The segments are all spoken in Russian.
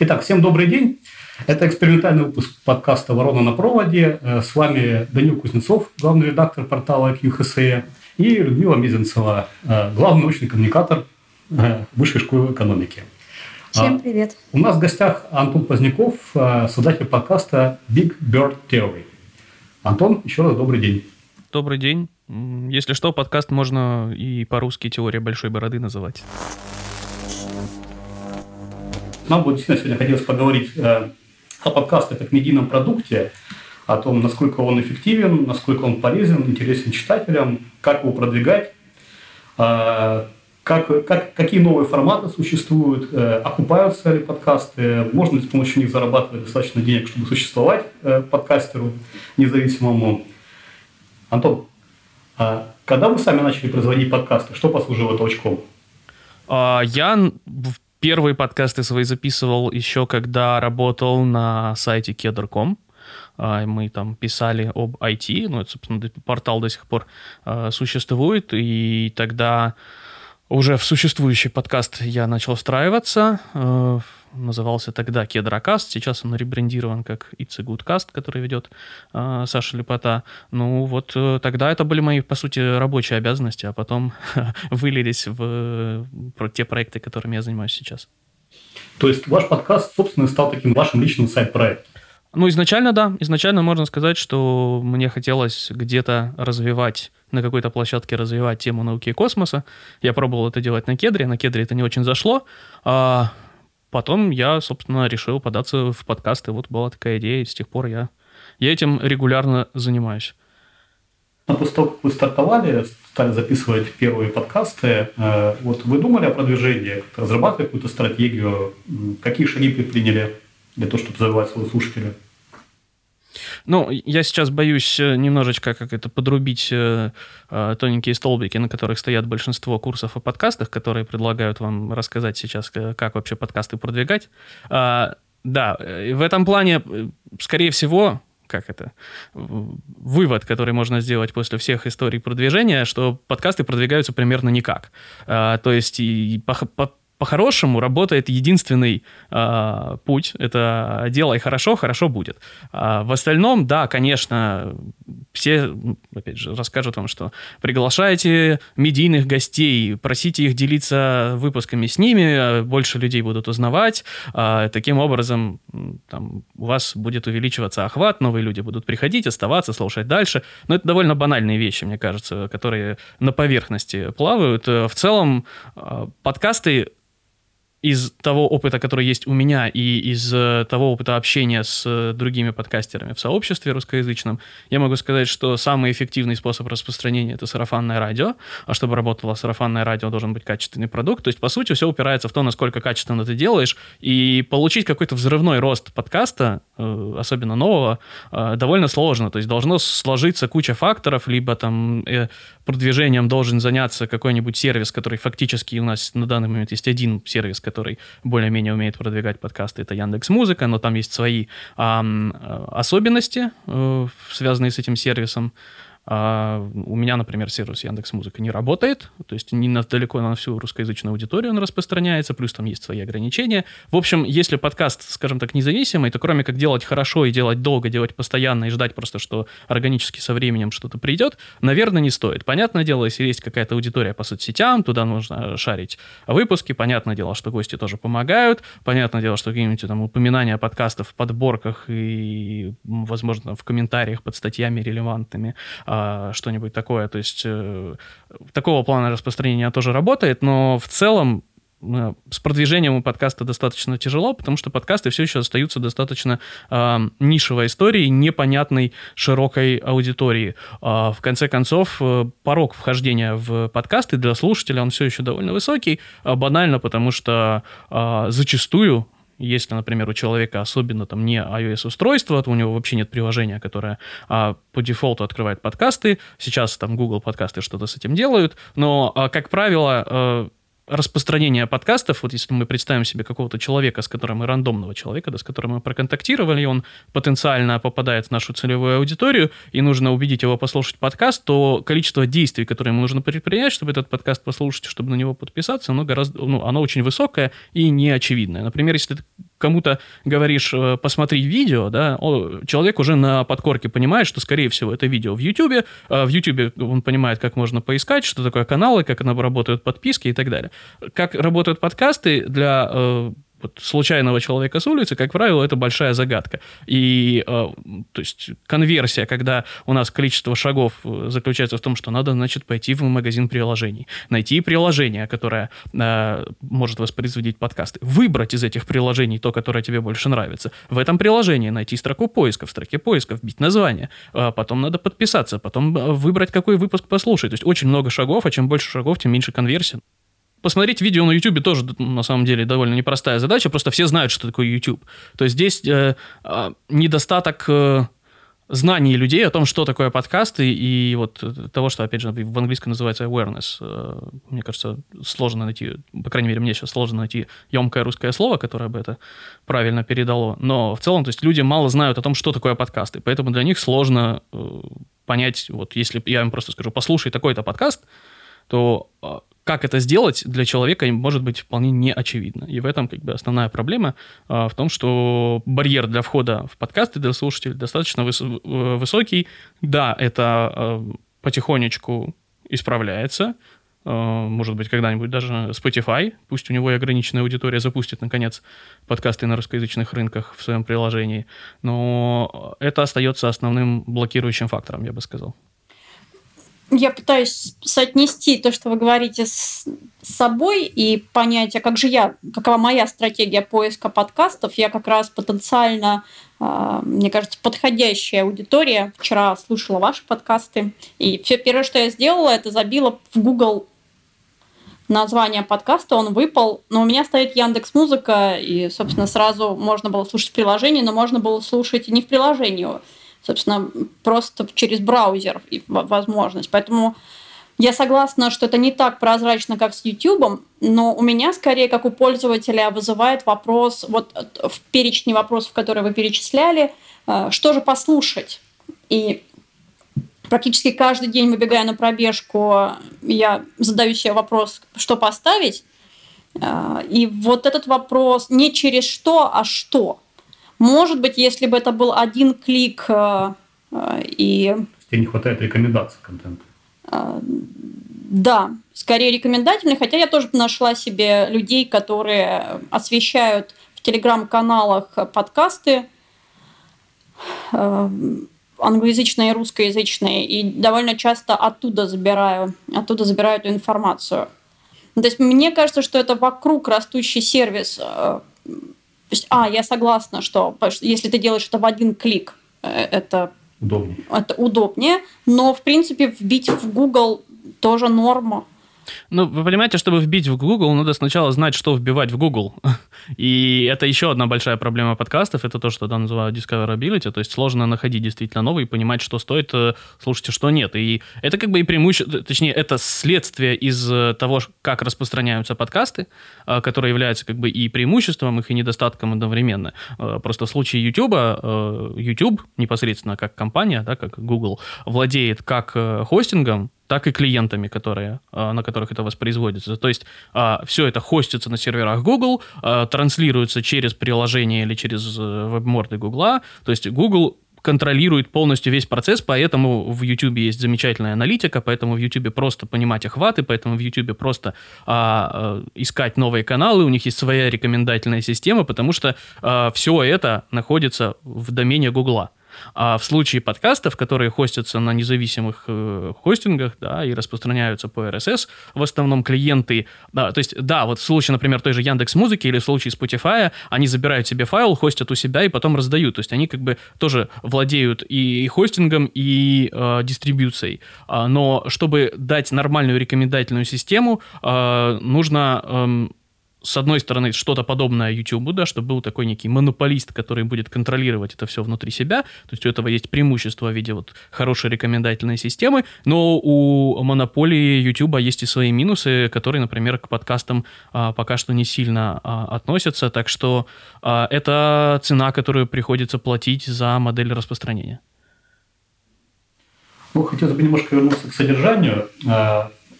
Итак, всем добрый день. Это экспериментальный выпуск подкаста «Ворона на проводе». Э, с вами Данил Кузнецов, главный редактор портала QHSE, и Людмила Мизинцева, э, главный научный коммуникатор э, Высшей школы экономики. Всем привет. У нас в гостях Антон Поздняков, создатель подкаста Big Bird Theory. Антон, еще раз добрый день. Добрый день. Если что, подкаст можно и по-русски «Теория большой бороды» называть. Нам бы действительно сегодня хотелось поговорить э, о подкасте как медийном продукте, о том, насколько он эффективен, насколько он полезен, интересен читателям, как его продвигать, э, как, как, какие новые форматы существуют, э, окупаются ли подкасты, можно ли с помощью них зарабатывать достаточно денег, чтобы существовать подкастеру независимому. Антон, а когда вы сами начали производить подкасты, что послужило толчком? А, я первые подкасты свои записывал еще когда работал на сайте keder.com. А, мы там писали об IT, ну, это, собственно, портал до сих пор а, существует, и тогда уже в существующий подкаст я начал встраиваться. Э, назывался тогда Кедрокаст, сейчас он ребрендирован как Cast, который ведет э, Саша Лепота. Ну вот э, тогда это были мои, по сути, рабочие обязанности, а потом вылились в те проекты, которыми я занимаюсь сейчас. То есть ваш подкаст, собственно, стал таким вашим личным сайт-проектом? Ну, изначально, да. Изначально можно сказать, что мне хотелось где-то развивать на какой-то площадке развивать тему науки и космоса. Я пробовал это делать на кедре, на кедре это не очень зашло. А потом я, собственно, решил податься в подкасты. Вот была такая идея, и с тех пор я, я этим регулярно занимаюсь. А после того, как вы стартовали, стали записывать первые подкасты, э, вот вы думали о продвижении, разрабатывали какую-то стратегию, какие шаги предприняли для того, чтобы завоевать своих слушателей? Ну, я сейчас боюсь э, немножечко как это подрубить э, э, тоненькие столбики, на которых стоят большинство курсов о подкастах, которые предлагают вам рассказать сейчас, э, как вообще подкасты продвигать. А, да, в этом плане, скорее всего, как это, вывод, который можно сделать после всех историй продвижения, что подкасты продвигаются примерно никак. А, то есть и по, по, по-хорошему работает единственный э, путь. Это делай хорошо, хорошо будет. А в остальном, да, конечно, все, опять же, расскажут вам, что приглашайте медийных гостей, просите их делиться выпусками с ними, больше людей будут узнавать. Э, таким образом, там, у вас будет увеличиваться охват, новые люди будут приходить, оставаться, слушать дальше. Но это довольно банальные вещи, мне кажется, которые на поверхности плавают. В целом, э, подкасты из того опыта, который есть у меня, и из э, того опыта общения с э, другими подкастерами в сообществе русскоязычном, я могу сказать, что самый эффективный способ распространения — это сарафанное радио. А чтобы работало сарафанное радио, должен быть качественный продукт. То есть, по сути, все упирается в то, насколько качественно ты делаешь. И получить какой-то взрывной рост подкаста, особенно нового, довольно сложно. То есть, должно сложиться куча факторов, либо там продвижением должен заняться какой-нибудь сервис, который фактически у нас на данный момент есть один сервис, который более-менее умеет продвигать подкасты, это Яндекс Музыка, но там есть свои особенности, э, связанные с этим сервисом. А у меня, например, сервис Яндекс Музыка не работает, то есть не на, далеко на всю русскоязычную аудиторию он распространяется, плюс там есть свои ограничения. В общем, если подкаст, скажем так, независимый, то кроме как делать хорошо и делать долго, делать постоянно и ждать просто, что органически со временем что-то придет, наверное, не стоит. Понятное дело, если есть какая-то аудитория по соцсетям, туда нужно шарить выпуски, понятное дело, что гости тоже помогают, понятное дело, что какие-нибудь там упоминания подкастов в подборках и, возможно, в комментариях под статьями релевантными что-нибудь такое. То есть э, такого плана распространения тоже работает, но в целом э, с продвижением у подкаста достаточно тяжело, потому что подкасты все еще остаются достаточно э, нишевой историей, непонятной широкой аудитории. Э, в конце концов, э, порог вхождения в подкасты для слушателя он все еще довольно высокий, э, банально потому что э, зачастую если, например, у человека особенно там не iOS-устройство, то у него вообще нет приложения, которое а, по дефолту открывает подкасты. Сейчас там Google подкасты что-то с этим делают, но, а, как правило, а, распространение подкастов, вот если мы представим себе какого-то человека, с которым мы рандомного человека, да, с которым мы проконтактировали, он потенциально попадает в нашу целевую аудиторию, и нужно убедить его послушать подкаст, то количество действий, которые ему нужно предпринять, чтобы этот подкаст послушать, чтобы на него подписаться, оно гораздо, ну, оно очень высокое и неочевидное. Например, если кому-то говоришь, э, посмотри видео, да, человек уже на подкорке понимает, что, скорее всего, это видео в YouTube. В YouTube он понимает, как можно поискать, что такое каналы, как работают подписки и так далее. Как работают подкасты для вот случайного человека с улицы, как правило, это большая загадка. И, э, то есть, конверсия, когда у нас количество шагов э, заключается в том, что надо, значит, пойти в магазин приложений, найти приложение, которое э, может воспроизводить подкасты, выбрать из этих приложений то, которое тебе больше нравится. В этом приложении найти строку поиска, в строке поиска вбить название, э, потом надо подписаться, потом э, выбрать, какой выпуск послушать. То есть, очень много шагов, а чем больше шагов, тем меньше конверсия. Посмотреть видео на YouTube тоже, на самом деле, довольно непростая задача, просто все знают, что такое YouTube. То есть здесь э, э, недостаток э, знаний людей о том, что такое подкасты, и вот того, что, опять же, в английском называется awareness. Э, мне кажется, сложно найти, по крайней мере, мне сейчас сложно найти емкое русское слово, которое бы это правильно передало. Но в целом, то есть люди мало знают о том, что такое подкасты, поэтому для них сложно э, понять, вот если я им просто скажу, послушай такой-то подкаст, то а, как это сделать для человека может быть вполне не очевидно. И в этом как бы основная проблема а, в том, что барьер для входа в подкасты для слушателей достаточно выс- высокий. Да, это а, потихонечку исправляется. Может быть, когда-нибудь даже Spotify, пусть у него и ограниченная аудитория, запустит, наконец, подкасты на русскоязычных рынках в своем приложении. Но это остается основным блокирующим фактором, я бы сказал я пытаюсь соотнести то, что вы говорите с собой и понять, а как же я, какова моя стратегия поиска подкастов. Я как раз потенциально, а, мне кажется, подходящая аудитория. Вчера слушала ваши подкасты, и все первое, что я сделала, это забила в Google название подкаста, он выпал, но у меня стоит Яндекс Музыка, и, собственно, сразу можно было слушать в приложении, но можно было слушать и не в приложении собственно, просто через браузер возможность. Поэтому я согласна, что это не так прозрачно, как с YouTube, но у меня скорее, как у пользователя, вызывает вопрос, вот в перечне вопросов, которые вы перечисляли, э, что же послушать? И практически каждый день, выбегая на пробежку, я задаю себе вопрос, что поставить. Э, и вот этот вопрос не через что, а что. Может быть, если бы это был один клик э, э, и... Тебе не хватает рекомендаций контента. Э, да, скорее рекомендательный, хотя я тоже нашла себе людей, которые освещают в телеграм-каналах подкасты англоязычные и русскоязычные, и довольно часто оттуда забираю, оттуда забираю эту информацию. То есть мне кажется, что это вокруг растущий сервис есть, а, я согласна, что если ты делаешь это в один клик, э, это удобнее. Это удобнее, но в принципе вбить в Google тоже норма. Ну, вы понимаете, чтобы вбить в Google, надо сначала знать, что вбивать в Google. И это еще одна большая проблема подкастов, это то, что там называют discoverability, то есть сложно находить действительно новый и понимать, что стоит э, слушать, а что нет. И это как бы и преимущество, точнее, это следствие из э, того, как распространяются подкасты, э, которые являются как бы и преимуществом их, и недостатком одновременно. Просто в случае YouTube, YouTube непосредственно как компания, да, как Google, владеет как хостингом, так и клиентами, которые, а, на которых это воспроизводится. То есть а, все это хостится на серверах Google, а, транслируется через приложение или через э, веб-морды Google. То есть Google контролирует полностью весь процесс, поэтому в YouTube есть замечательная аналитика, поэтому в YouTube просто понимать охваты, поэтому в YouTube просто а, а, искать новые каналы, у них есть своя рекомендательная система, потому что а, все это находится в домене Google. А в случае подкастов, которые хостятся на независимых э, хостингах, да, и распространяются по RSS, в основном клиенты, да, то есть, да, вот в случае, например, той же Яндекс Музыки или в случае Spotify, они забирают себе файл, хостят у себя и потом раздают, то есть они как бы тоже владеют и хостингом, и э, дистрибьюцией. А, но чтобы дать нормальную рекомендательную систему, э, нужно э, с одной стороны, что-то подобное YouTube, да, чтобы был такой некий монополист, который будет контролировать это все внутри себя. То есть у этого есть преимущество в виде вот хорошей рекомендательной системы, но у монополии YouTube есть и свои минусы, которые, например, к подкастам а, пока что не сильно а, относятся. Так что а, это цена, которую приходится платить за модель распространения. Ну, хотелось бы немножко вернуться к содержанию.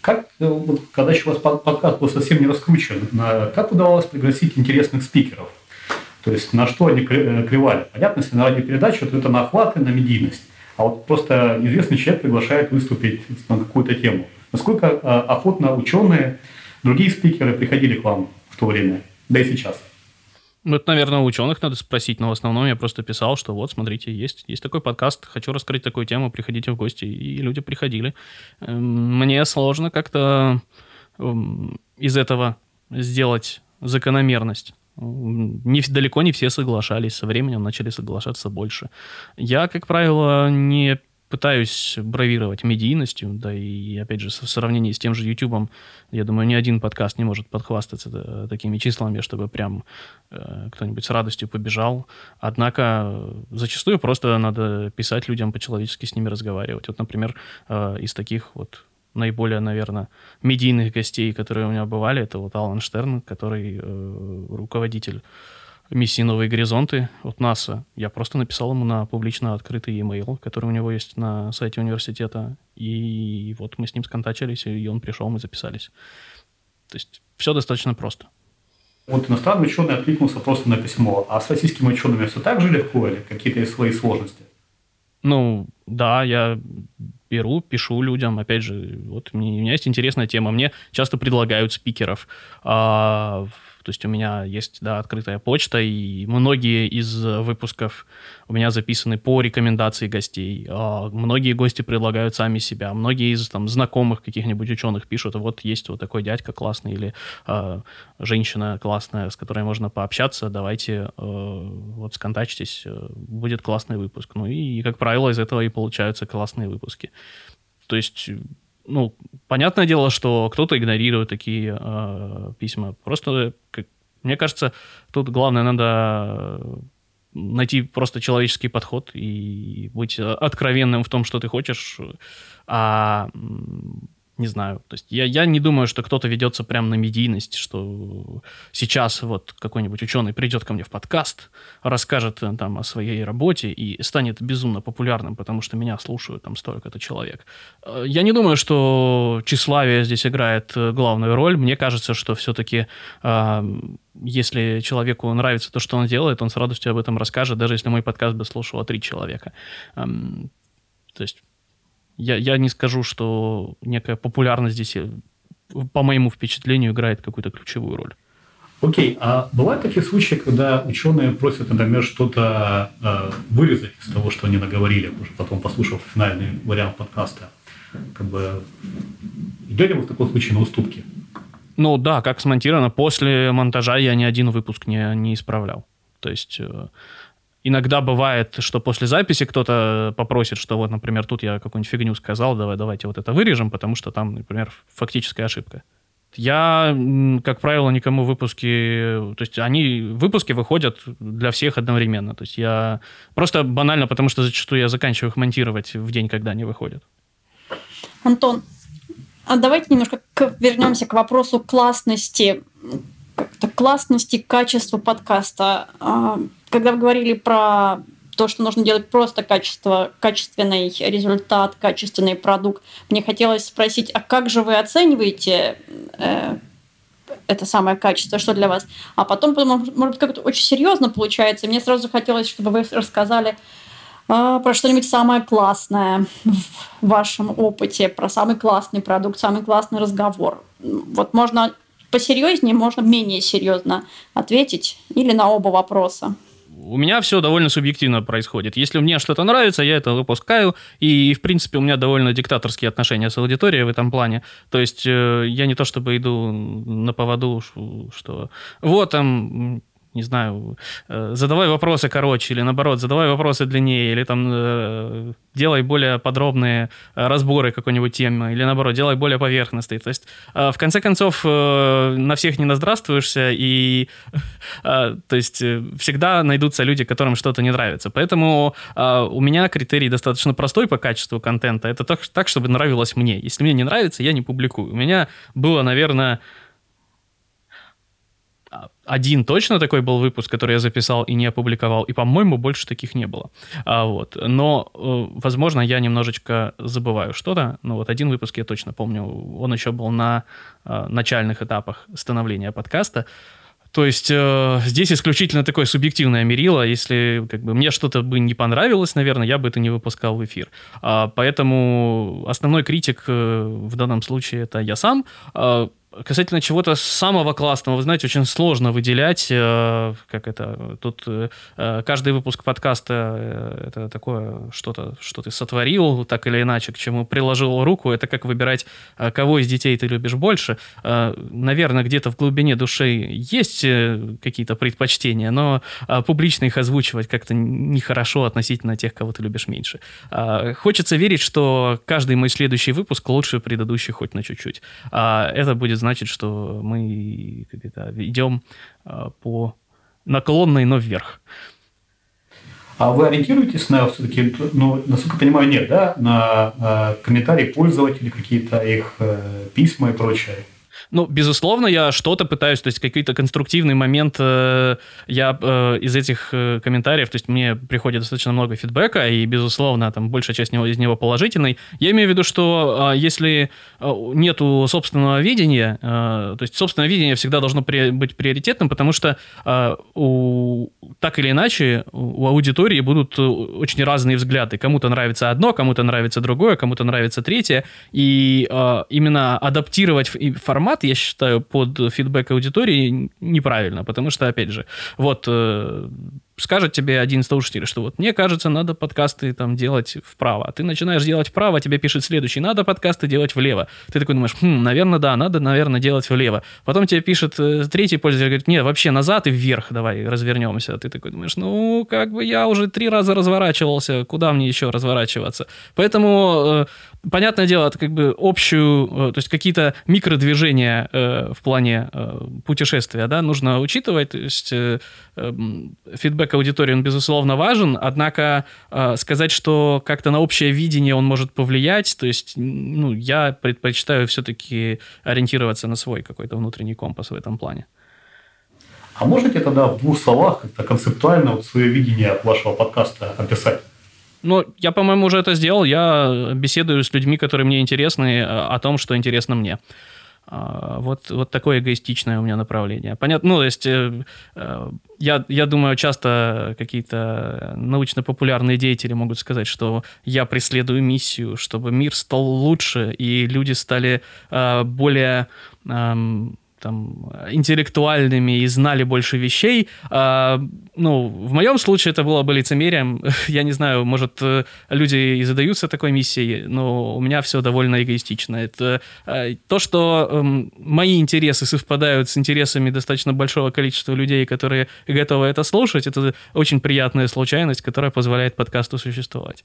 Как, э, когда еще у вас подкаст был совсем не раскручен, как удавалось пригласить интересных спикеров? То есть на что они клевали? Понятно, если на радиопередачу, то это на охват и на медийность. А вот просто известный человек приглашает выступить на какую-то тему. Насколько охотно ученые, другие спикеры приходили к вам в то время, да и сейчас? Ну, это, наверное, ученых надо спросить, но в основном я просто писал, что вот, смотрите, есть, есть такой подкаст, хочу раскрыть такую тему, приходите в гости. И люди приходили. Эм, мне сложно как-то эм, из этого сделать закономерность. Не, далеко не все соглашались, со временем начали соглашаться больше. Я, как правило, не пытаюсь бравировать медийностью, да и, опять же, в сравнении с тем же YouTube, я думаю, ни один подкаст не может подхвастаться э, такими числами, чтобы прям э, кто-нибудь с радостью побежал. Однако зачастую просто надо писать людям по-человечески, с ними разговаривать. Вот, например, э, из таких вот наиболее, наверное, медийных гостей, которые у меня бывали, это вот Алан Штерн, который э, руководитель миссии «Новые горизонты» от НАСА. Я просто написал ему на публично открытый e-mail, который у него есть на сайте университета, и вот мы с ним сконтачились, и он пришел, мы записались. То есть все достаточно просто. Вот иностранный ученый откликнулся просто на письмо, а с российскими учеными все так же легко или какие-то есть свои сложности? Ну, да, я беру, пишу людям, опять же, вот у меня есть интересная тема, мне часто предлагают спикеров, а, то есть у меня есть, да, открытая почта, и многие из выпусков у меня записаны по рекомендации гостей. А многие гости предлагают сами себя. Многие из там знакомых каких-нибудь ученых пишут, вот есть вот такой дядька классный или э, женщина классная, с которой можно пообщаться, давайте э, вот сконтачьтесь, э, будет классный выпуск. Ну и, как правило, из этого и получаются классные выпуски. То есть ну, понятное дело, что кто-то игнорирует такие э, письма. Просто, как, мне кажется, тут главное надо найти просто человеческий подход и быть откровенным в том, что ты хочешь, а не знаю. То есть я, я не думаю, что кто-то ведется прямо на медийность, что сейчас вот какой-нибудь ученый придет ко мне в подкаст, расскажет э, там о своей работе и станет безумно популярным, потому что меня слушают там столько-то человек. Э, я не думаю, что тщеславие здесь играет э, главную роль. Мне кажется, что все-таки если человеку нравится то, что он делает, он с радостью об этом расскажет, даже если мой подкаст бы слушало три человека. То есть я, я не скажу, что некая популярность здесь, э, по моему впечатлению, играет какую-то ключевую роль. Окей, а бывают такие случаи, когда ученые просят, например, что-то э, вырезать из того, что они наговорили, уже потом послушав финальный вариант подкаста? Как бы идете вы в таком случае на уступки? Ну да, как смонтировано. После монтажа я ни один выпуск не, не исправлял. То есть э, Иногда бывает, что после записи кто-то попросит, что вот, например, тут я какую-нибудь фигню сказал, давай, давайте вот это вырежем, потому что там, например, фактическая ошибка. Я, как правило, никому выпуски... То есть они... Выпуски выходят для всех одновременно. То есть я... Просто банально, потому что зачастую я заканчиваю их монтировать в день, когда они выходят. Антон, а давайте немножко к, вернемся к вопросу классности, как-то классности, качества подкаста. А, когда вы говорили про то, что нужно делать просто качество, качественный результат, качественный продукт, мне хотелось спросить, а как же вы оцениваете э, это самое качество, что для вас? А потом, может как-то очень серьезно получается. Мне сразу хотелось, чтобы вы рассказали э, про что-нибудь самое классное в вашем опыте, про самый классный продукт, самый классный разговор. Вот можно посерьезнее, можно менее серьезно ответить или на оба вопроса у меня все довольно субъективно происходит. Если мне что-то нравится, я это выпускаю, и, в принципе, у меня довольно диктаторские отношения с аудиторией в этом плане. То есть э, я не то чтобы иду на поводу, что вот там не знаю, э, задавай вопросы короче, или наоборот, задавай вопросы длиннее, или там э, делай более подробные э, разборы какой-нибудь темы, или наоборот, делай более поверхностные. То есть, в конце концов, на всех не наздравствуешься, и то есть всегда найдутся люди, которым что-то не нравится. Поэтому у меня критерий достаточно простой по качеству контента. Это так, так, чтобы нравилось мне. Если мне не нравится, я не публикую. У меня было, наверное, один точно такой был выпуск, который я записал и не опубликовал, и, по-моему, больше таких не было. А, вот. Но, э, возможно, я немножечко забываю что-то, но вот один выпуск я точно помню, он еще был на э, начальных этапах становления подкаста, То есть э, здесь исключительно такое субъективное мерило. Если как бы, мне что-то бы не понравилось, наверное, я бы это не выпускал в эфир. А, поэтому основной критик э, в данном случае это я сам. А, Касательно чего-то самого классного, вы знаете, очень сложно выделять, э, как это, тут э, каждый выпуск подкаста э, это такое что-то, что ты сотворил, так или иначе, к чему приложил руку, это как выбирать, кого из детей ты любишь больше. Наверное, где-то в глубине души есть какие-то предпочтения, но публично их озвучивать как-то нехорошо относительно тех, кого ты любишь меньше. Хочется верить, что каждый мой следующий выпуск лучше предыдущий хоть на чуть-чуть. Это будет значит, что мы как это, идем а, по наклонной, но вверх. А вы ориентируетесь на все-таки, ну, насколько понимаю, нет, да, на э, комментарии пользователей, какие-то их э, письма и прочее? Ну, безусловно, я что-то пытаюсь, то есть какой-то конструктивный момент э, я э, из этих э, комментариев, то есть мне приходит достаточно много фидбэка, и, безусловно, там большая часть него, из него положительный. Я имею в виду, что э, если нету собственного видения, э, то есть собственное видение всегда должно при, быть приоритетным, потому что э, у, так или иначе у аудитории будут очень разные взгляды. Кому-то нравится одно, кому-то нравится другое, кому-то нравится третье, и э, именно адаптировать формат я считаю, под фидбэк аудитории неправильно, потому что, опять же, вот э, скажет тебе один из слушателей, что вот мне кажется, надо подкасты там делать вправо. А ты начинаешь делать вправо, тебе пишет следующий, надо подкасты делать влево. Ты такой думаешь, хм, наверное, да, надо, наверное, делать влево. Потом тебе пишет э, третий пользователь, говорит, нет, вообще назад и вверх давай развернемся. Ты такой думаешь, ну, как бы я уже три раза разворачивался, куда мне еще разворачиваться? Поэтому, э, понятное дело, это как бы общую, э, то есть какие-то микродвижения э, в плане путешествия, да, нужно учитывать, то есть э, э, фидбэк фидбэк аудитории, он, безусловно, важен, однако э, сказать, что как-то на общее видение он может повлиять, то есть, ну, я предпочитаю все-таки ориентироваться на свой какой-то внутренний компас в этом плане. А можете тогда в двух словах как-то концептуально вот свое видение вашего подкаста описать? Ну, я, по-моему, уже это сделал. Я беседую с людьми, которые мне интересны, э, о том, что интересно мне. А, вот, вот такое эгоистичное у меня направление. Понятно, ну, то есть э, э, я, я думаю, часто какие-то научно-популярные деятели могут сказать, что я преследую миссию, чтобы мир стал лучше, и люди стали э, более там, интеллектуальными и знали больше вещей. А, ну, в моем случае это было бы лицемерием. Я не знаю, может, э, люди и задаются такой миссией, но у меня все довольно эгоистично. Это а, то, что а, мои интересы совпадают с интересами достаточно большого количества людей, которые готовы это слушать, это очень приятная случайность, которая позволяет подкасту существовать.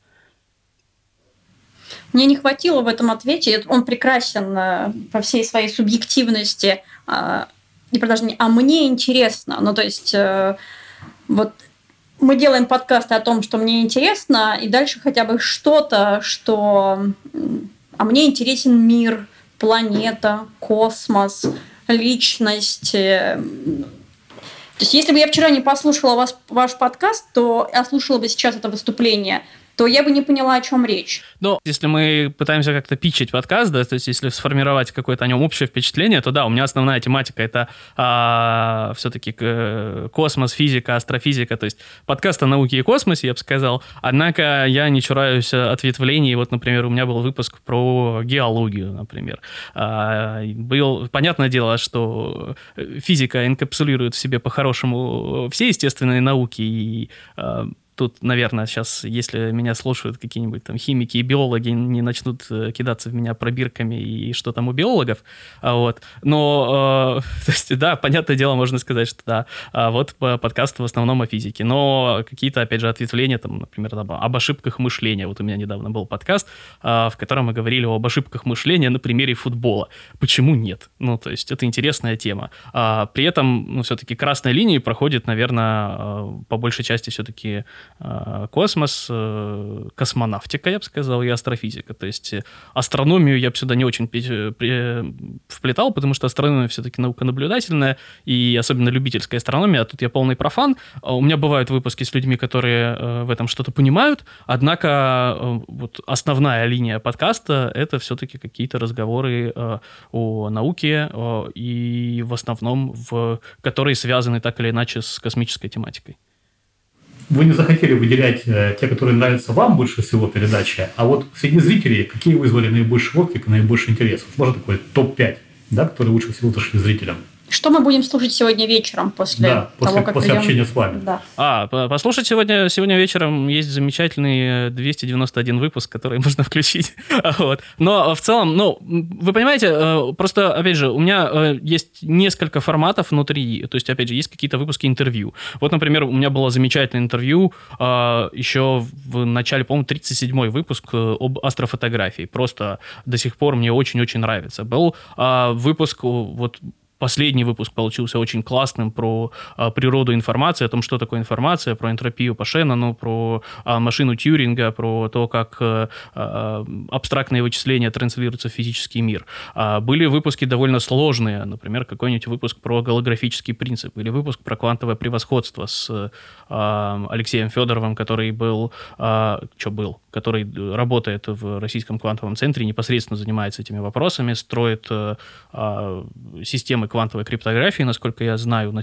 Мне не хватило в этом ответе. Он прекрасен э, по всей своей субъективности. А, не даже не, а мне интересно. Ну, то есть, э, вот мы делаем подкасты о том, что мне интересно, и дальше хотя бы что-то, что... А мне интересен мир, планета, космос, личность. Э, то есть, если бы я вчера не послушала вас, ваш подкаст, то я слушала бы сейчас это выступление – то я бы не поняла, о чем речь. Ну, если мы пытаемся как-то пичить подкаст, да, то есть если сформировать какое-то о нем общее впечатление, то да, у меня основная тематика это а, все-таки э, космос, физика, астрофизика, то есть подкаст о науке и космосе, я бы сказал. Однако я не чураюсь ответвлений. Вот, например, у меня был выпуск про геологию, например. А, был, понятное дело, что физика инкапсулирует в себе по-хорошему все естественные науки и а, Тут, наверное, сейчас, если меня слушают какие-нибудь там химики и биологи, не начнут э, кидаться в меня пробирками и что там у биологов, а вот. Но, э, то есть, да, понятное дело, можно сказать, что да, а вот подкаст в основном о физике, но какие-то, опять же, ответвления, там, например, там, об ошибках мышления. Вот у меня недавно был подкаст, э, в котором мы говорили об ошибках мышления на примере футбола. Почему нет? Ну, то есть, это интересная тема. А, при этом, ну, все-таки красной линии проходит, наверное, э, по большей части все-таки космос, э, космонавтика, я бы сказал, и астрофизика. То есть астрономию я бы сюда не очень вплетал, потому что астрономия все-таки наука наблюдательная, и особенно любительская астрономия, а тут я полный профан. А у меня бывают выпуски с людьми, которые в этом что-то понимают, однако вот основная линия подкаста — это все-таки какие-то разговоры о науке и в основном в которые связаны так или иначе с космической тематикой. Вы не захотели выделять э, те, которые нравятся вам больше всего передачи, а вот среди зрителей какие вызвали наибольший отклик и наибольший интерес? Можно такой топ-5, да, которые лучше всего зашли зрителям? Что мы будем слушать сегодня вечером после да, того, после, как после придем... общения с вами? Да. А, послушать сегодня, сегодня вечером есть замечательный 291 э, выпуск, который можно включить. вот. Но в целом, ну, вы понимаете, э, просто, опять же, у меня э, есть несколько форматов внутри, то есть, опять же, есть какие-то выпуски интервью. Вот, например, у меня было замечательное интервью еще в начале, по-моему, 37-й выпуск об астрофотографии. Просто до сих пор мне очень-очень нравится. Был выпуск вот Последний выпуск получился очень классным про а, природу информации, о том, что такое информация, про энтропию по Шеннону, про а, машину Тьюринга, про то, как а, а, абстрактные вычисления транслируются в физический мир. А, были выпуски довольно сложные, например, какой-нибудь выпуск про голографический принцип, или выпуск про квантовое превосходство с а, Алексеем Федоровым, который был, а, что был, который работает в Российском квантовом центре, непосредственно занимается этими вопросами, строит а, а системы квантовой криптографии, насколько я знаю,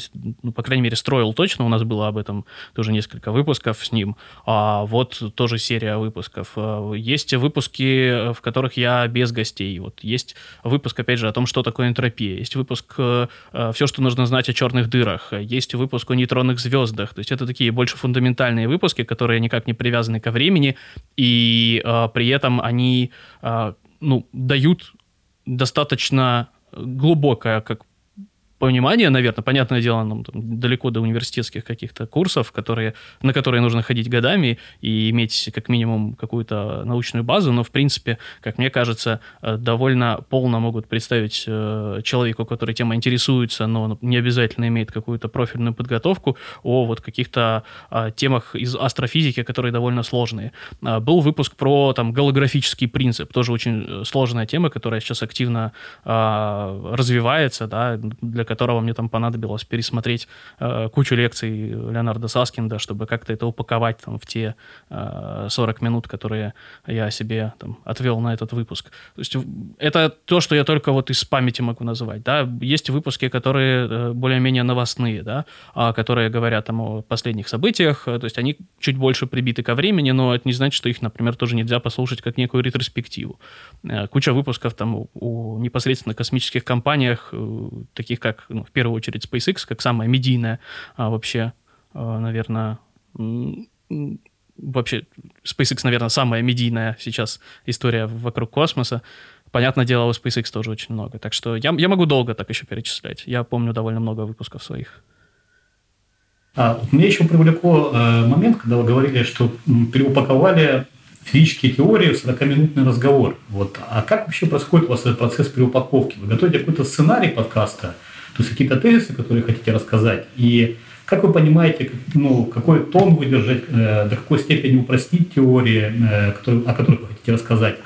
ну, по крайней мере, строил точно, у нас было об этом тоже несколько выпусков с ним, а вот тоже серия выпусков. А, есть выпуски, в которых я без гостей, вот есть выпуск, опять же, о том, что такое энтропия, есть выпуск э, э, «Все, что нужно знать о черных дырах», есть выпуск о нейтронных звездах, то есть это такие больше фундаментальные выпуски, которые никак не привязаны ко времени, и э, при этом они ну, дают достаточно глубокое, как понимание, наверное, понятное дело, нам там, далеко до университетских каких-то курсов, которые, на которые нужно ходить годами и иметь как минимум какую-то научную базу, но, в принципе, как мне кажется, э, довольно полно могут представить э, человеку, который тема интересуется, но не обязательно имеет какую-то профильную подготовку, о вот каких-то а, темах из астрофизики, которые довольно сложные. А, был выпуск про там голографический принцип, тоже очень э, сложная тема, которая сейчас активно а, развивается, да, для которого мне там понадобилось пересмотреть э, кучу лекций Леонарда Саскинда, чтобы как-то это упаковать там, в те э, 40 минут, которые я себе там, отвел на этот выпуск. То есть это то, что я только вот из памяти могу называть. Да? Есть выпуски, которые э, более-менее новостные, да? а, которые говорят там, о последних событиях, то есть они чуть больше прибиты ко времени, но это не значит, что их, например, тоже нельзя послушать как некую ретроспективу. Э, куча выпусков там о непосредственно космических компаниях, э, таких как как, ну, в первую очередь, SpaceX, как самая медийная а, вообще, а, наверное, вообще SpaceX, наверное, самая медийная сейчас история вокруг космоса. Понятное дело, у SpaceX тоже очень много. Так что я, я могу долго так еще перечислять. Я помню довольно много выпусков своих. А, меня еще привлекло э, момент, когда вы говорили, что переупаковали физические теории в 40-минутный разговор. Вот. А как вообще происходит у вас этот процесс переупаковки? Вы готовите какой-то сценарий подкаста – то есть какие-то тезисы, которые хотите рассказать, и как вы понимаете, ну, какой тон выдержать, э, до какой степени упростить теории, э, которые, о которых вы хотите рассказать?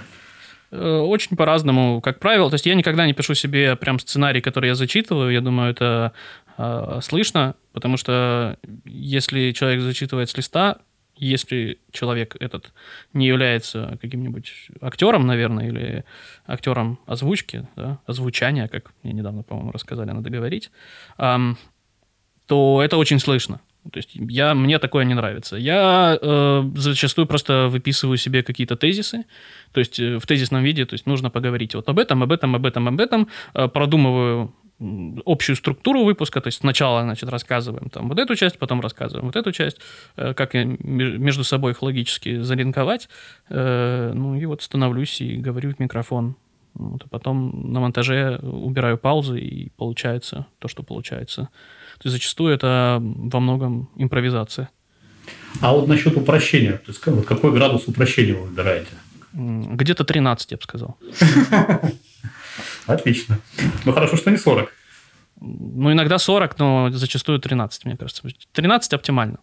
Э, очень по-разному, как правило. То есть я никогда не пишу себе прям сценарий, который я зачитываю. Я думаю, это э, слышно, потому что если человек зачитывает с листа, если человек этот не является каким-нибудь актером, наверное, или актером озвучки, да, озвучания, как мне недавно, по-моему, рассказали, надо говорить, эм, то это очень слышно. То есть я, мне такое не нравится. Я э, зачастую просто выписываю себе какие-то тезисы, то есть э, в тезисном виде, то есть нужно поговорить вот об этом, об этом, об этом, об этом, э, продумываю общую структуру выпуска, то есть сначала, значит, рассказываем там вот эту часть, потом рассказываем вот эту часть, э, как между собой их логически залинковать, э, ну и вот становлюсь и говорю в микрофон. Вот, а потом на монтаже убираю паузы, и получается то, что получается. То есть зачастую это во многом импровизация. А вот насчет упрощения, то есть вот какой градус упрощения вы выбираете? Где-то 13, я бы сказал. Отлично. Ну, хорошо, что не 40. Ну, иногда 40, но зачастую 13, мне кажется. 13 оптимально.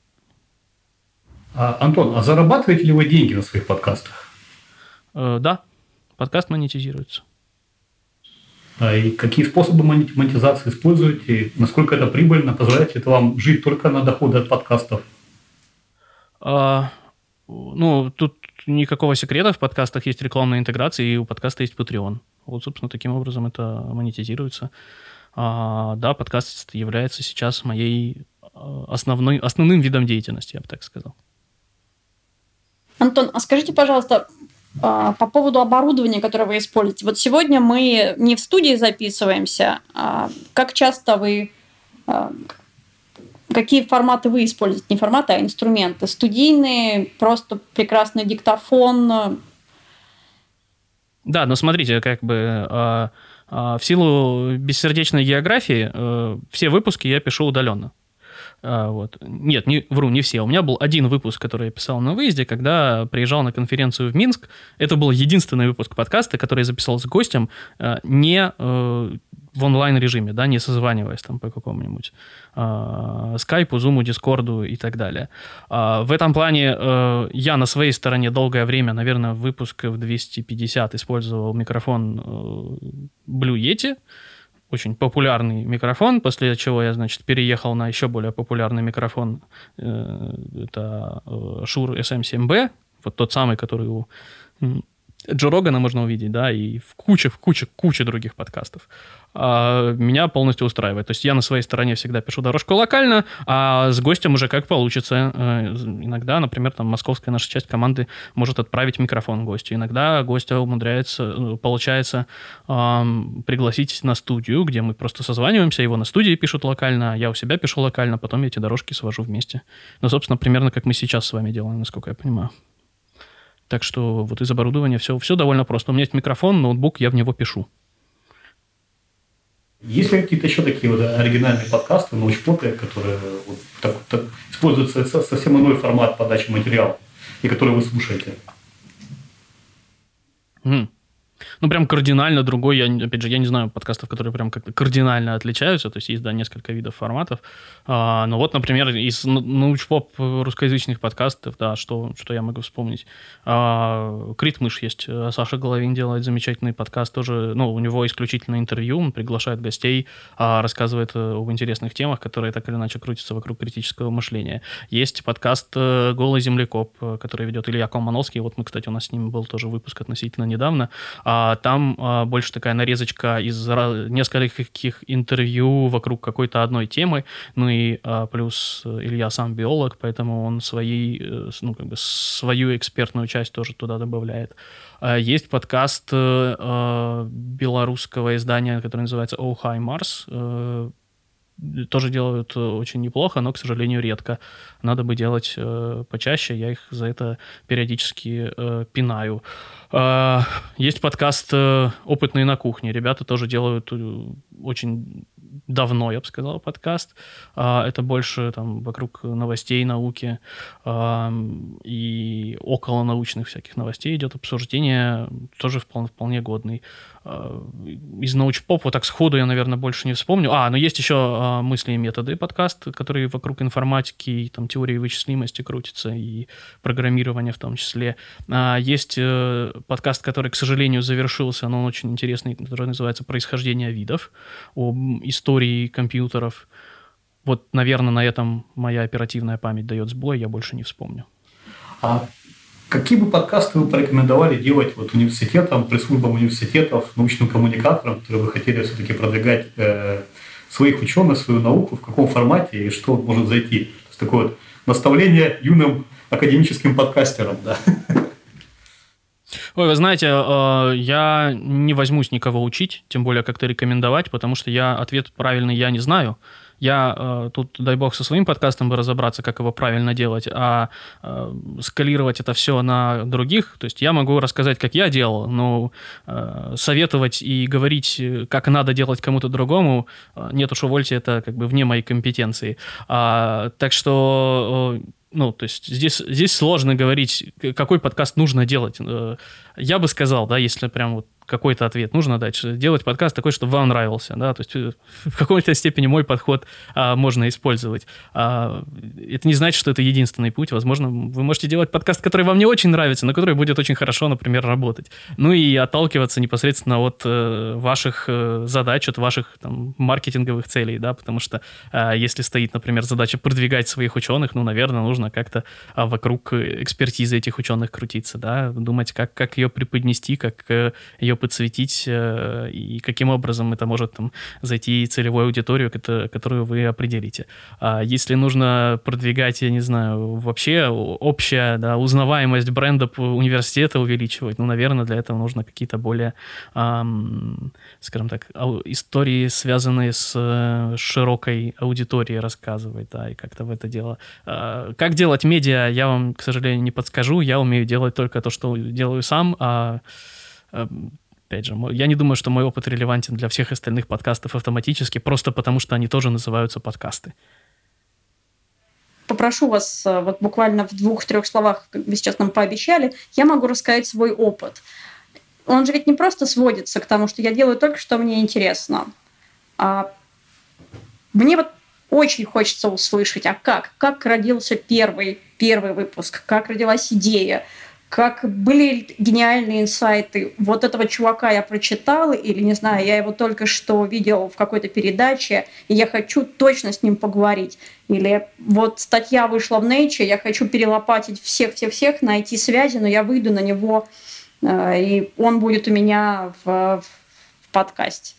А, Антон, а зарабатываете ли вы деньги на своих подкастах? Э, да, подкаст монетизируется. А и какие способы монетизации используете? Насколько это прибыльно? Позволяет это вам жить только на доходы от подкастов? А, ну, тут никакого секрета. В подкастах есть рекламная интеграция, и у подкаста есть Patreon. Вот, собственно, таким образом это монетизируется. А, да, подкаст является сейчас моей а, основной, основным видом деятельности, я бы так сказал. Антон, а скажите, пожалуйста, а, по поводу оборудования, которое вы используете. Вот сегодня мы не в студии записываемся. А как часто вы... Какие форматы вы используете? Не форматы, а инструменты. Студийные, просто прекрасный диктофон. Да, но смотрите, как бы в силу бессердечной географии э, все выпуски я пишу удаленно. А, вот. Нет, не, вру, не все. У меня был один выпуск, который я писал на выезде, когда приезжал на конференцию в Минск. Это был единственный выпуск подкаста, который я записал с гостем а, не э, в онлайн-режиме, да, не созваниваясь там по какому-нибудь э, скайпу, зуму, дискорду и так далее. Э, в этом плане э, я на своей стороне долгое время, наверное, выпуск в 250 использовал микрофон э, Blue Yeti, очень популярный микрофон, после чего я, значит, переехал на еще более популярный микрофон. Э, это э, Shure SM7B, вот тот самый, который у Джо Рогана можно увидеть, да, и в куче, в куче, куче других подкастов. А, меня полностью устраивает. То есть я на своей стороне всегда пишу дорожку локально, а с гостем уже как получится. Э, иногда, например, там московская наша часть команды может отправить микрофон гостю. Иногда гостя умудряется, э, получается пригласить на студию, где мы просто созваниваемся, его на студии пишут локально, а я у себя пишу локально, потом я эти дорожки свожу вместе. Ну, собственно, примерно как мы сейчас с вами делаем, насколько я понимаю. Так что вот из оборудования все, все довольно просто. У меня есть микрофон, ноутбук, я в него пишу. Есть ли какие-то еще такие вот оригинальные подкасты, научпопы, которые вот так, так, используются совсем иной формат подачи материала, и которые вы слушаете? Mm. Ну, прям кардинально другой. Я, опять же, я не знаю подкастов, которые прям как-то кардинально отличаются. То есть есть, да, несколько видов форматов. А, ну вот, например, из научпоп русскоязычных подкастов, да, что, что я могу вспомнить. А, Крит Мыш есть. А Саша Головин делает замечательный подкаст тоже. Ну, у него исключительно интервью, он приглашает гостей, а, рассказывает э, об интересных темах, которые так или иначе крутятся вокруг критического мышления. Есть подкаст э, «Голый землекоп», э, который ведет Илья Колмановский. Вот мы, кстати, у нас с ним был тоже выпуск относительно недавно. А там а, больше такая нарезочка из нескольких интервью вокруг какой-то одной темы. Ну и а, плюс Илья сам биолог, поэтому он свои, э, ну, как бы свою экспертную часть тоже туда добавляет. А, есть подкаст э, белорусского издания, который называется «Oh Hi Mars», э, тоже делают очень неплохо, но, к сожалению, редко. Надо бы делать э, почаще, я их за это периодически э, пинаю. Э, есть подкаст э, «Опытные на кухне». Ребята тоже делают э, очень давно, я бы сказал, подкаст. Э, это больше там вокруг новостей, науки э, и около научных всяких новостей идет обсуждение, тоже вполне, вполне годный. Э, из научпоп вот так сходу я, наверное, больше не вспомню. А, но есть еще э, «Мысли и методы» подкаст, который вокруг информатики и там теории вычислимости крутится, и программирования в том числе. А, есть э, подкаст, который, к сожалению, завершился, но он очень интересный, который называется «Происхождение видов», об истории компьютеров. Вот, наверное, на этом моя оперативная память дает сбой, я больше не вспомню. А какие бы подкасты вы порекомендовали делать вот университетам, пресс-службам университетов, научным коммуникаторам, которые вы хотели все-таки продвигать э, своих ученых, свою науку, в каком формате и что может зайти? То есть такое вот наставление юным академическим подкастерам, да. Ой, вы знаете, э, я не возьмусь никого учить, тем более как-то рекомендовать, потому что я ответ правильный я не знаю. Я э, тут, дай бог, со своим подкастом бы разобраться, как его правильно делать, а э, скалировать это все на других. То есть я могу рассказать, как я делал, но э, советовать и говорить, как надо делать кому-то другому, э, нет уж, увольте, это как бы вне моей компетенции. А, так что э, ну, то есть здесь, здесь сложно говорить, какой подкаст нужно делать. Э, я бы сказал, да, если прям вот какой-то ответ нужно дать. Делать подкаст такой, чтобы вам нравился, да, то есть э, в какой-то степени мой подход а, можно использовать. А, это не значит, что это единственный путь. Возможно, вы можете делать подкаст, который вам не очень нравится, но который будет очень хорошо, например, работать. Ну и отталкиваться непосредственно от э, ваших э, задач, от ваших там, маркетинговых целей, да, потому что э, если стоит, например, задача продвигать своих ученых, ну, наверное, нужно как-то э, вокруг экспертизы этих ученых крутиться, да, думать, как, как ее преподнести, как э, ее подсветить э, и каким образом это может там зайти целевую аудиторию, которую вы определите. А если нужно продвигать, я не знаю, вообще общая да, узнаваемость бренда университета увеличивать, ну, наверное, для этого нужно какие-то более, эм, скажем так, истории, связанные с э, широкой аудиторией рассказывать, да, и как-то в это дело. Э, как делать медиа, я вам, к сожалению, не подскажу, я умею делать только то, что делаю сам, а опять же, я не думаю, что мой опыт релевантен для всех остальных подкастов автоматически, просто потому что они тоже называются подкасты. Попрошу вас э, вот буквально в двух-трех словах, как вы сейчас нам пообещали, я могу рассказать свой опыт. Он же ведь не просто сводится к тому, что я делаю только, что мне интересно. А мне вот очень хочется услышать, а как? Как родился первый, первый выпуск? Как родилась идея? Как были гениальные инсайты. Вот этого чувака я прочитала, или, не знаю, я его только что видел в какой-то передаче, и я хочу точно с ним поговорить. Или вот статья вышла в Nature, я хочу перелопатить всех-всех-всех, найти связи, но я выйду на него, э, и он будет у меня в, в подкасте.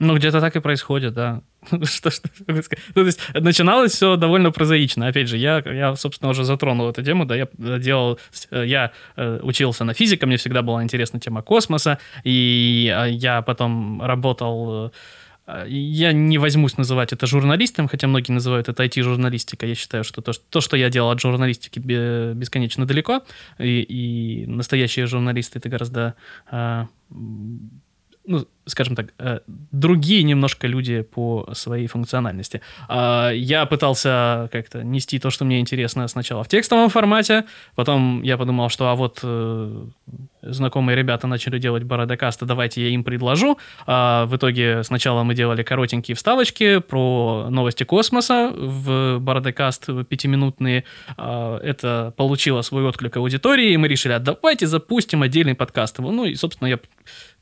Ну, где-то так и происходит, да. что, что, ну, то есть начиналось все довольно прозаично. Опять же, я, я, собственно, уже затронул эту тему, да, я делал, я э, учился на физика, мне всегда была интересна тема космоса, и я потом работал э, я не возьмусь называть это журналистом, хотя многие называют это IT-журналистика. Я считаю, что то, что то, что я делал от журналистики, бесконечно далеко. И, и настоящие журналисты это гораздо ну, скажем так, э, другие немножко люди по своей функциональности. А, я пытался как-то нести то, что мне интересно сначала в текстовом формате, потом я подумал, что а вот э, знакомые ребята начали делать бородокасты, давайте я им предложу. А, в итоге сначала мы делали коротенькие вставочки про новости космоса в бородокаст пятиминутные. А, это получило свой отклик аудитории, и мы решили, а давайте запустим отдельный подкаст. Ну и, собственно, я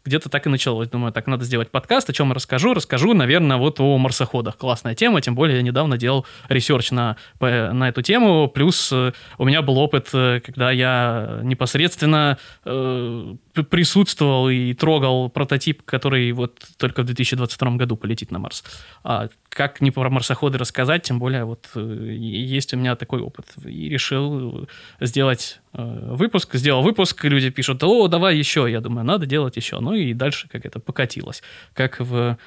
где-то так и началось. Думаю, так, надо сделать подкаст, о чем расскажу. Расскажу, наверное, вот о марсоходах. Классная тема, тем более я недавно делал research на, на эту тему. Плюс э, у меня был опыт, э, когда я непосредственно э, присутствовал и трогал прототип, который вот только в 2022 году полетит на Марс. А как не про марсоходы рассказать, тем более вот э, есть у меня такой опыт. И решил сделать э, выпуск. Сделал выпуск, люди пишут, о, давай еще. Я думаю, надо делать еще. Ну и дальше как это покатилось. Как в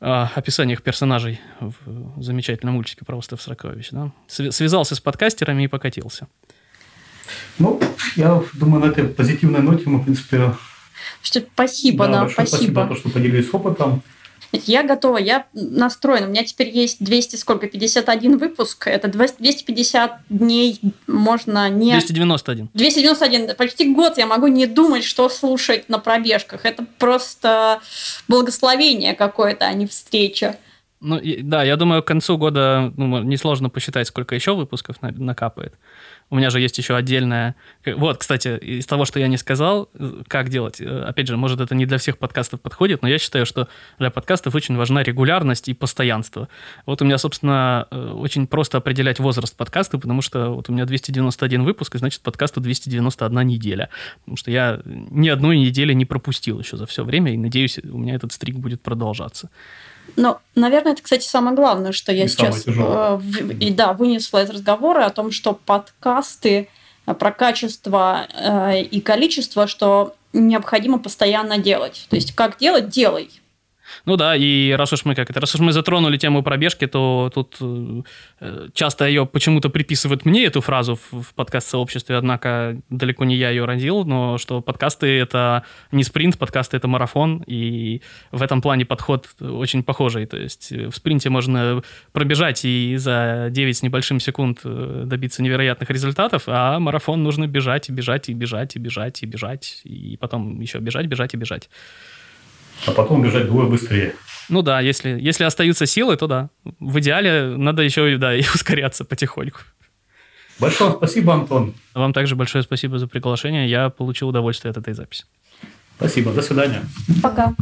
э, описаниях персонажей в замечательном мультике про остров Сорокович. Да? Связался с подкастерами и покатился. Ну, я думаю, на этой позитивной ноте мы, в принципе... Что, спасибо, да, да спасибо. спасибо за то, что поделились опытом. Я готова, я настроена. У меня теперь есть 200, сколько, 51 выпуск. Это 250 дней можно не... 291. 291. Почти год я могу не думать, что слушать на пробежках. Это просто благословение какое-то, а не встреча. Ну, да, я думаю, к концу года ну, несложно посчитать, сколько еще выпусков накапает. У меня же есть еще отдельная... Вот, кстати, из того, что я не сказал, как делать. Э, опять же, может, это не для всех подкастов подходит, но я считаю, что для подкастов очень важна регулярность и постоянство. Вот у меня, собственно, э, очень просто определять возраст подкаста, потому что вот у меня 291 выпуск, и значит, подкасту 291 неделя. Потому что я ни одной недели не пропустил еще за все время, и надеюсь, у меня этот стрик будет продолжаться. Ну, наверное, это, кстати, самое главное, что я и сейчас э, и, да, вынесла из разговора о том, что подкасты э, про качество э, и количество, что необходимо постоянно делать. То есть как делать, делай. Ну да, и раз уж мы как это, раз уж мы затронули тему пробежки, то тут э, часто ее почему-то приписывают мне эту фразу в, в подкаст-сообществе, однако далеко не я ее родил, но что подкасты это не спринт, подкасты это марафон, и в этом плане подход очень похожий. То есть в спринте можно пробежать и за 9 с небольшим секунд э, добиться невероятных результатов, а марафон нужно бежать и бежать и бежать и бежать и бежать, и потом еще бежать, бежать и бежать а потом бежать двое быстрее. Ну да, если, если остаются силы, то да. В идеале надо еще да, и ускоряться потихоньку. Большое спасибо, Антон. Вам также большое спасибо за приглашение. Я получил удовольствие от этой записи. Спасибо. До свидания. Пока.